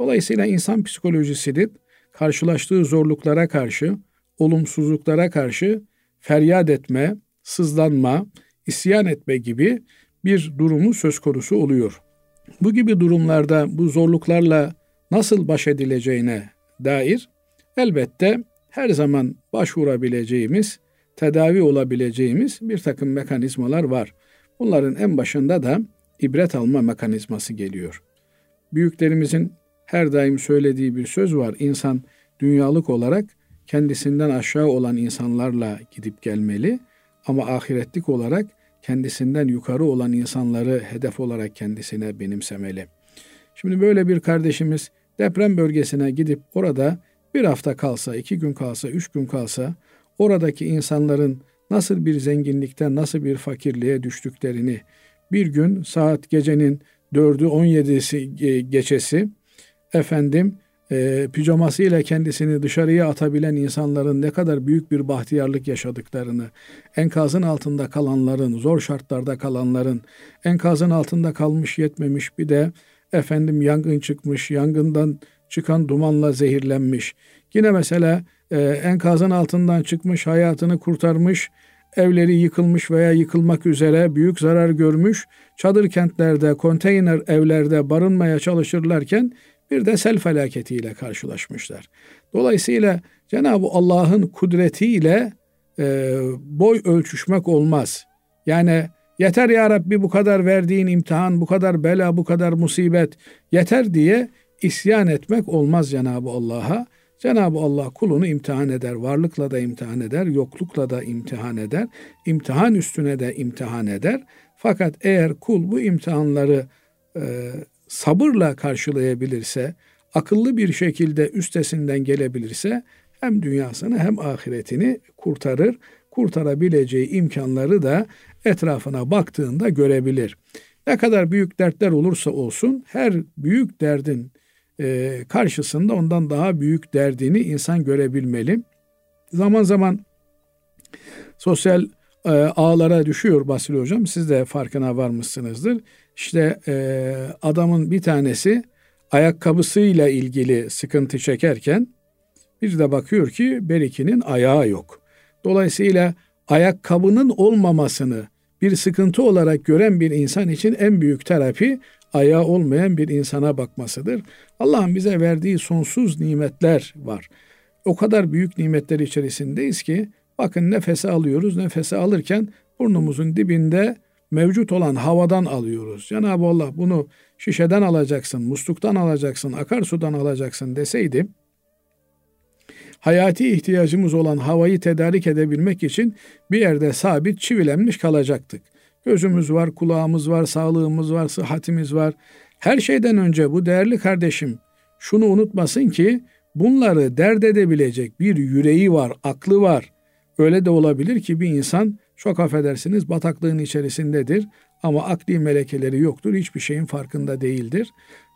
Dolayısıyla insan psikolojisinin karşılaştığı zorluklara karşı, olumsuzluklara karşı feryat etme, sızlanma, isyan etme gibi bir durumu söz konusu oluyor. Bu gibi durumlarda bu zorluklarla nasıl baş edileceğine dair elbette her zaman başvurabileceğimiz, tedavi olabileceğimiz bir takım mekanizmalar var. Bunların en başında da ibret alma mekanizması geliyor. Büyüklerimizin her daim söylediği bir söz var. İnsan dünyalık olarak kendisinden aşağı olan insanlarla gidip gelmeli ama ahiretlik olarak kendisinden yukarı olan insanları hedef olarak kendisine benimsemeli. Şimdi böyle bir kardeşimiz deprem bölgesine gidip orada bir hafta kalsa, iki gün kalsa, üç gün kalsa oradaki insanların nasıl bir zenginlikten, nasıl bir fakirliğe düştüklerini bir gün saat gecenin dördü on yedisi geçesi efendim e, pijamasıyla kendisini dışarıya atabilen insanların ne kadar büyük bir bahtiyarlık yaşadıklarını, enkazın altında kalanların, zor şartlarda kalanların, enkazın altında kalmış yetmemiş bir de efendim yangın çıkmış, yangından çıkan dumanla zehirlenmiş. Yine mesela e, enkazın altından çıkmış, hayatını kurtarmış, evleri yıkılmış veya yıkılmak üzere büyük zarar görmüş, çadır kentlerde, konteyner evlerde barınmaya çalışırlarken bir de sel felaketiyle karşılaşmışlar. Dolayısıyla Cenab-ı Allah'ın kudretiyle e, boy ölçüşmek olmaz. Yani yeter ya Rabbi bu kadar verdiğin imtihan, bu kadar bela, bu kadar musibet yeter diye isyan etmek olmaz Cenab-ı Allah'a. Cenab-ı Allah kulunu imtihan eder. Varlıkla da imtihan eder, yoklukla da imtihan eder. imtihan üstüne de imtihan eder. Fakat eğer kul bu imtihanları e, sabırla karşılayabilirse, akıllı bir şekilde üstesinden gelebilirse hem dünyasını hem ahiretini kurtarır. Kurtarabileceği imkanları da etrafına baktığında görebilir. Ne kadar büyük dertler olursa olsun her büyük derdin e, karşısında ondan daha büyük derdini insan görebilmeli. Zaman zaman sosyal e, ağlara düşüyor Basri Hocam. Siz de farkına varmışsınızdır. İşte e, adamın bir tanesi ayakkabısıyla ilgili sıkıntı çekerken bir de bakıyor ki Beriki'nin ayağı yok. Dolayısıyla ayakkabının olmamasını bir sıkıntı olarak gören bir insan için en büyük terapi ayağı olmayan bir insana bakmasıdır. Allah'ın bize verdiği sonsuz nimetler var. O kadar büyük nimetler içerisindeyiz ki bakın nefesi alıyoruz. Nefesi alırken burnumuzun dibinde mevcut olan havadan alıyoruz. Cenab-ı Allah bunu şişeden alacaksın, musluktan alacaksın, akarsudan alacaksın deseydi hayati ihtiyacımız olan havayı tedarik edebilmek için bir yerde sabit çivilenmiş kalacaktık. Gözümüz var, kulağımız var, sağlığımız var, sıhhatimiz var. Her şeyden önce bu değerli kardeşim şunu unutmasın ki bunları dert edebilecek bir yüreği var, aklı var. Öyle de olabilir ki bir insan çok affedersiniz bataklığın içerisindedir ama akli melekeleri yoktur, hiçbir şeyin farkında değildir.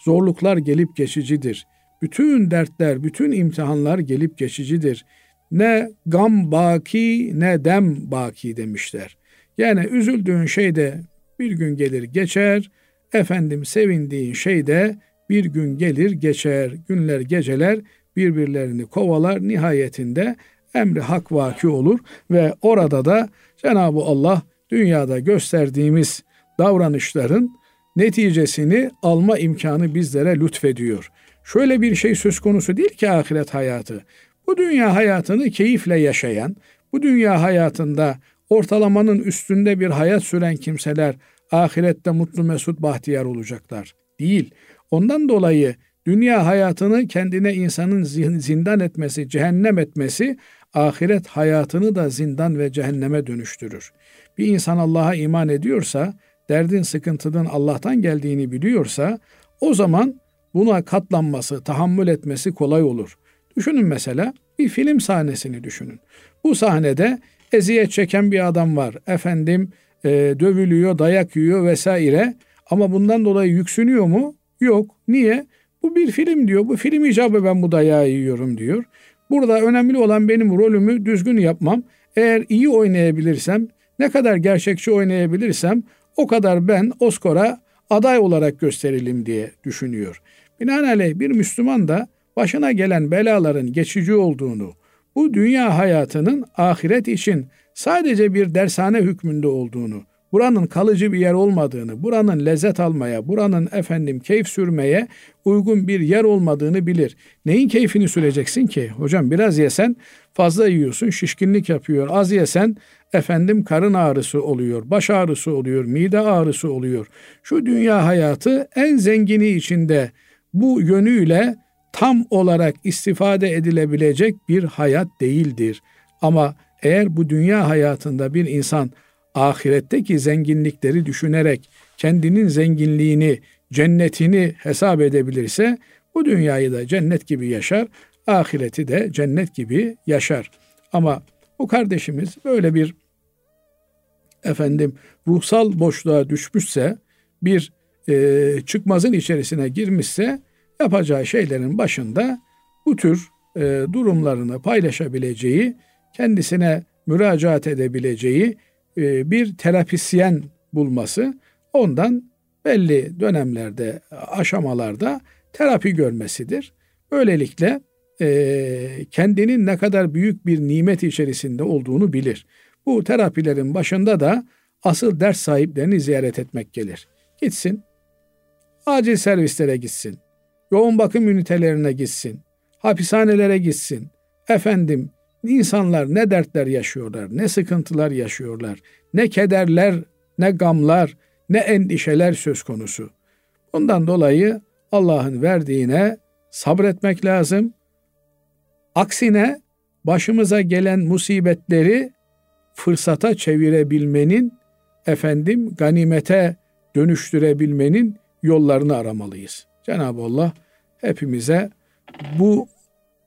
Zorluklar gelip geçicidir. Bütün dertler, bütün imtihanlar gelip geçicidir. Ne gam baki ne dem baki demişler. Yani üzüldüğün şey de bir gün gelir geçer, efendim sevindiğin şey de bir gün gelir geçer, günler geceler birbirlerini kovalar, nihayetinde emri hak vaki olur ve orada da Cenab-ı Allah dünyada gösterdiğimiz davranışların neticesini alma imkanı bizlere lütfediyor. Şöyle bir şey söz konusu değil ki ahiret hayatı. Bu dünya hayatını keyifle yaşayan, bu dünya hayatında ortalamanın üstünde bir hayat süren kimseler ahirette mutlu mesut bahtiyar olacaklar. Değil. Ondan dolayı dünya hayatını kendine insanın zindan etmesi, cehennem etmesi ahiret hayatını da zindan ve cehenneme dönüştürür. Bir insan Allah'a iman ediyorsa, derdin sıkıntının Allah'tan geldiğini biliyorsa o zaman buna katlanması, tahammül etmesi kolay olur. Düşünün mesela bir film sahnesini düşünün. Bu sahnede eziyet çeken bir adam var. Efendim e, dövülüyor, dayak yiyor vesaire. Ama bundan dolayı yüksünüyor mu? Yok. Niye? Bu bir film diyor. Bu film icabı ben bu dayağı yiyorum diyor. Burada önemli olan benim rolümü düzgün yapmam. Eğer iyi oynayabilirsem, ne kadar gerçekçi oynayabilirsem o kadar ben Oscar'a aday olarak gösterilim diye düşünüyor. Binaenaleyh bir Müslüman da başına gelen belaların geçici olduğunu, bu dünya hayatının ahiret için sadece bir dershane hükmünde olduğunu, buranın kalıcı bir yer olmadığını, buranın lezzet almaya, buranın efendim keyif sürmeye uygun bir yer olmadığını bilir. Neyin keyfini süreceksin ki? Hocam biraz yesen fazla yiyorsun, şişkinlik yapıyor. Az yesen efendim karın ağrısı oluyor, baş ağrısı oluyor, mide ağrısı oluyor. Şu dünya hayatı en zengini içinde bu yönüyle tam olarak istifade edilebilecek bir hayat değildir. Ama eğer bu dünya hayatında bir insan ahiretteki zenginlikleri düşünerek kendinin zenginliğini, cennetini hesap edebilirse bu dünyayı da cennet gibi yaşar, ahireti de cennet gibi yaşar. Ama bu kardeşimiz böyle bir efendim ruhsal boşluğa düşmüşse, bir e, çıkmazın içerisine girmişse yapacağı şeylerin başında bu tür e, durumlarını paylaşabileceği, kendisine müracaat edebileceği e, bir terapisyen bulması, ondan belli dönemlerde, aşamalarda terapi görmesidir. Böylelikle e, kendinin ne kadar büyük bir nimet içerisinde olduğunu bilir. Bu terapilerin başında da asıl ders sahiplerini ziyaret etmek gelir. Gitsin, acil servislere gitsin, yoğun bakım ünitelerine gitsin, hapishanelere gitsin. Efendim insanlar ne dertler yaşıyorlar, ne sıkıntılar yaşıyorlar, ne kederler, ne gamlar, ne endişeler söz konusu. Bundan dolayı Allah'ın verdiğine sabretmek lazım. Aksine başımıza gelen musibetleri fırsata çevirebilmenin, efendim ganimete dönüştürebilmenin yollarını aramalıyız. Cenab-ı Allah hepimize bu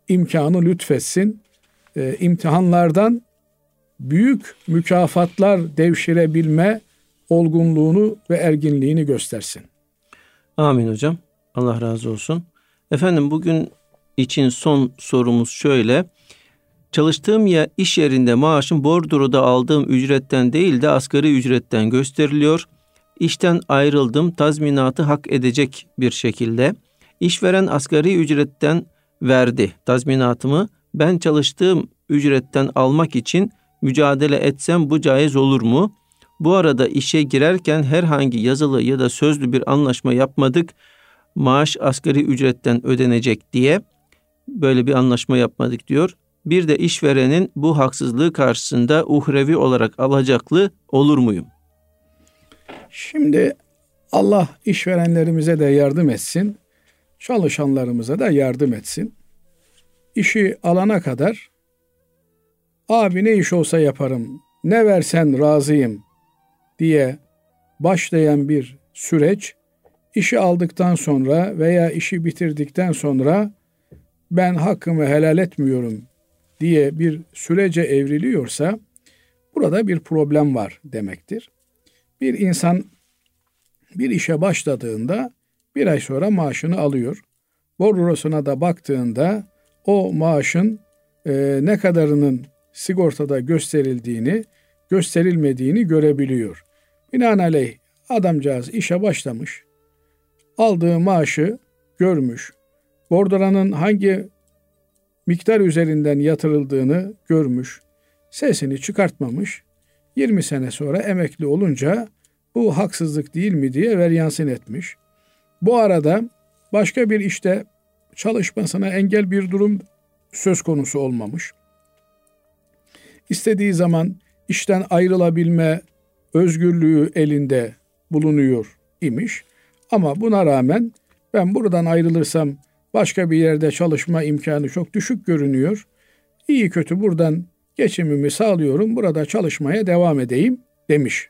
imkanı lütfetsin. E, imtihanlardan büyük mükafatlar devşirebilme olgunluğunu ve erginliğini göstersin. Amin hocam. Allah razı olsun. Efendim bugün için son sorumuz şöyle. Çalıştığım ya iş yerinde maaşım bordroda aldığım ücretten değil de asgari ücretten gösteriliyor. İşten ayrıldım tazminatı hak edecek bir şekilde. İşveren asgari ücretten verdi tazminatımı. Ben çalıştığım ücretten almak için mücadele etsem bu caiz olur mu? Bu arada işe girerken herhangi yazılı ya da sözlü bir anlaşma yapmadık. Maaş asgari ücretten ödenecek diye böyle bir anlaşma yapmadık diyor. Bir de işverenin bu haksızlığı karşısında uhrevi olarak alacaklı olur muyum? Şimdi Allah işverenlerimize de yardım etsin, çalışanlarımıza da yardım etsin. İşi alana kadar abi ne iş olsa yaparım, ne versen razıyım diye başlayan bir süreç işi aldıktan sonra veya işi bitirdikten sonra ben hakkımı helal etmiyorum diye bir sürece evriliyorsa burada bir problem var demektir. Bir insan bir işe başladığında bir ay sonra maaşını alıyor. Bordrosuna da baktığında o maaşın e, ne kadarının sigortada gösterildiğini, gösterilmediğini görebiliyor. Binaenaleyh adamcağız işe başlamış, aldığı maaşı görmüş, bordoranın hangi miktar üzerinden yatırıldığını görmüş, sesini çıkartmamış, 20 sene sonra emekli olunca bu haksızlık değil mi diye veryansın etmiş. Bu arada başka bir işte çalışmasına engel bir durum söz konusu olmamış. İstediği zaman işten ayrılabilme özgürlüğü elinde bulunuyor imiş. Ama buna rağmen ben buradan ayrılırsam başka bir yerde çalışma imkanı çok düşük görünüyor. İyi kötü buradan geçimimi sağlıyorum, burada çalışmaya devam edeyim demiş.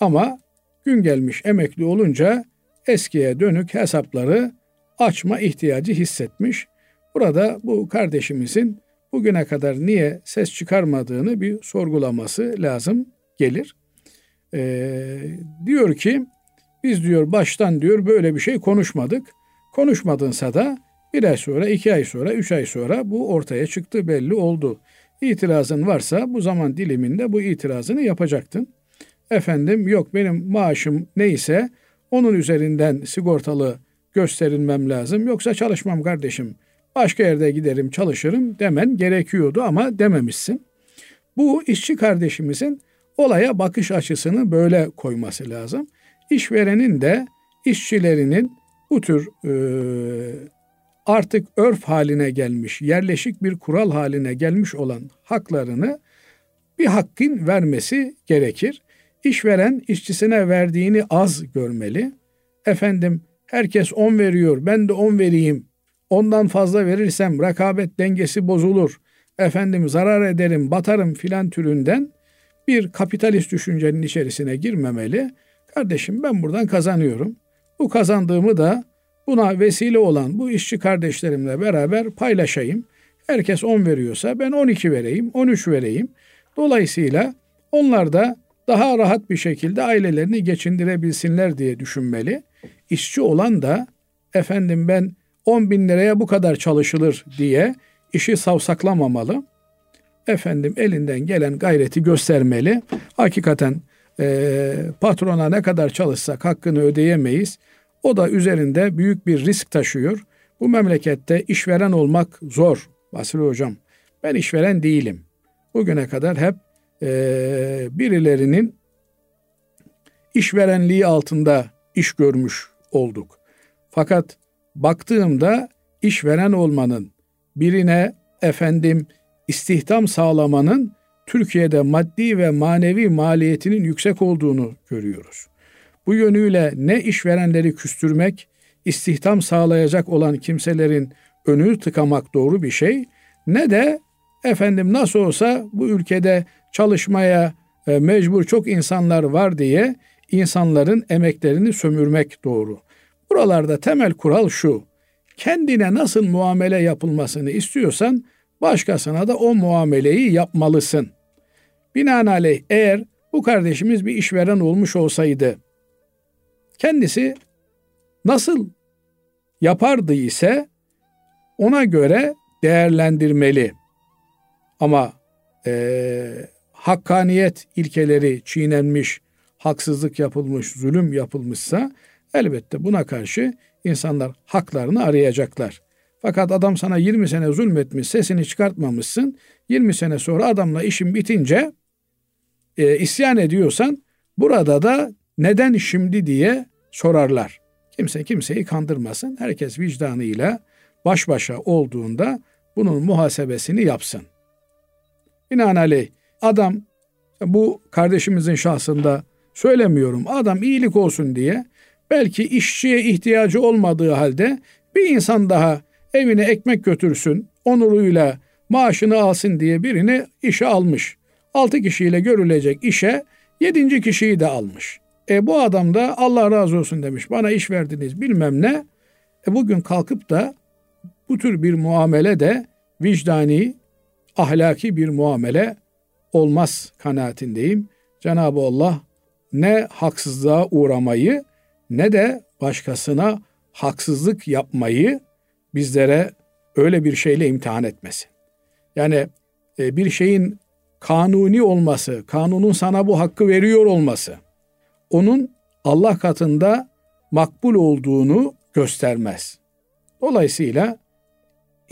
Ama gün gelmiş emekli olunca eskiye dönük hesapları açma ihtiyacı hissetmiş. Burada bu kardeşimizin bugüne kadar niye ses çıkarmadığını bir sorgulaması lazım gelir. Ee, diyor ki biz diyor baştan diyor böyle bir şey konuşmadık. Konuşmadınsa da bir ay sonra, iki ay sonra, üç ay sonra bu ortaya çıktı belli oldu. İtirazın varsa bu zaman diliminde bu itirazını yapacaktın. Efendim yok benim maaşım neyse onun üzerinden sigortalı gösterilmem lazım. Yoksa çalışmam kardeşim. Başka yerde giderim çalışırım demen gerekiyordu ama dememişsin. Bu işçi kardeşimizin olaya bakış açısını böyle koyması lazım. İşverenin de işçilerinin bu tür e, artık örf haline gelmiş, yerleşik bir kural haline gelmiş olan haklarını bir hakkın vermesi gerekir. İşveren işçisine verdiğini az görmeli. Efendim herkes 10 veriyor ben de 10 vereyim. Ondan fazla verirsem rakabet dengesi bozulur. Efendim zarar ederim, batarım filan türünden bir kapitalist düşüncenin içerisine girmemeli. Kardeşim ben buradan kazanıyorum. Bu kazandığımı da buna vesile olan bu işçi kardeşlerimle beraber paylaşayım. Herkes 10 veriyorsa ben 12 vereyim, 13 vereyim. Dolayısıyla onlar da daha rahat bir şekilde ailelerini geçindirebilsinler diye düşünmeli. İşçi olan da efendim ben 10 bin liraya bu kadar çalışılır diye işi savsaklamamalı. Efendim elinden gelen gayreti göstermeli. Hakikaten e, patrona ne kadar çalışsak hakkını ödeyemeyiz. O da üzerinde büyük bir risk taşıyor. Bu memlekette işveren olmak zor Basri Hocam. Ben işveren değilim. Bugüne kadar hep e, birilerinin işverenliği altında iş görmüş olduk. Fakat baktığımda işveren olmanın, birine efendim istihdam sağlamanın Türkiye'de maddi ve manevi maliyetinin yüksek olduğunu görüyoruz. Bu yönüyle ne işverenleri küstürmek, istihdam sağlayacak olan kimselerin önünü tıkamak doğru bir şey, ne de efendim nasıl olsa bu ülkede çalışmaya e, mecbur çok insanlar var diye insanların emeklerini sömürmek doğru. Buralarda temel kural şu. Kendine nasıl muamele yapılmasını istiyorsan başkasına da o muameleyi yapmalısın. Binaenaleyh eğer bu kardeşimiz bir işveren olmuş olsaydı kendisi nasıl yapardı ise ona göre değerlendirmeli. Ama e, hakkaniyet ilkeleri çiğnenmiş, haksızlık yapılmış, zulüm yapılmışsa elbette buna karşı insanlar haklarını arayacaklar. Fakat adam sana 20 sene zulmetmiş, sesini çıkartmamışsın. 20 sene sonra adamla işin bitince e, isyan ediyorsan burada da neden şimdi diye sorarlar. Kimse kimseyi kandırmasın. Herkes vicdanıyla baş başa olduğunda bunun muhasebesini yapsın. Binaenaleyh adam bu kardeşimizin şahsında söylemiyorum. Adam iyilik olsun diye belki işçiye ihtiyacı olmadığı halde bir insan daha evine ekmek götürsün, onuruyla maaşını alsın diye birini işe almış. Altı kişiyle görülecek işe yedinci kişiyi de almış. E bu adam da Allah razı olsun demiş. Bana iş verdiniz bilmem ne. E bugün kalkıp da bu tür bir muamele de vicdani, ahlaki bir muamele olmaz kanaatindeyim. Cenab-ı Allah ne haksızlığa uğramayı ne de başkasına haksızlık yapmayı bizlere öyle bir şeyle imtihan etmesin. Yani e, bir şeyin kanuni olması, kanunun sana bu hakkı veriyor olması, onun Allah katında makbul olduğunu göstermez. Dolayısıyla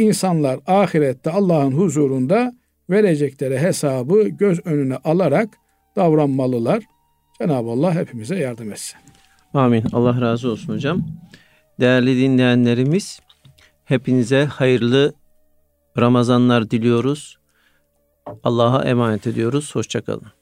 insanlar ahirette Allah'ın huzurunda verecekleri hesabı göz önüne alarak davranmalılar. Cenab-ı Allah hepimize yardım etsin. Amin. Allah razı olsun hocam. Değerli dinleyenlerimiz, hepinize hayırlı Ramazanlar diliyoruz. Allah'a emanet ediyoruz. Hoşçakalın.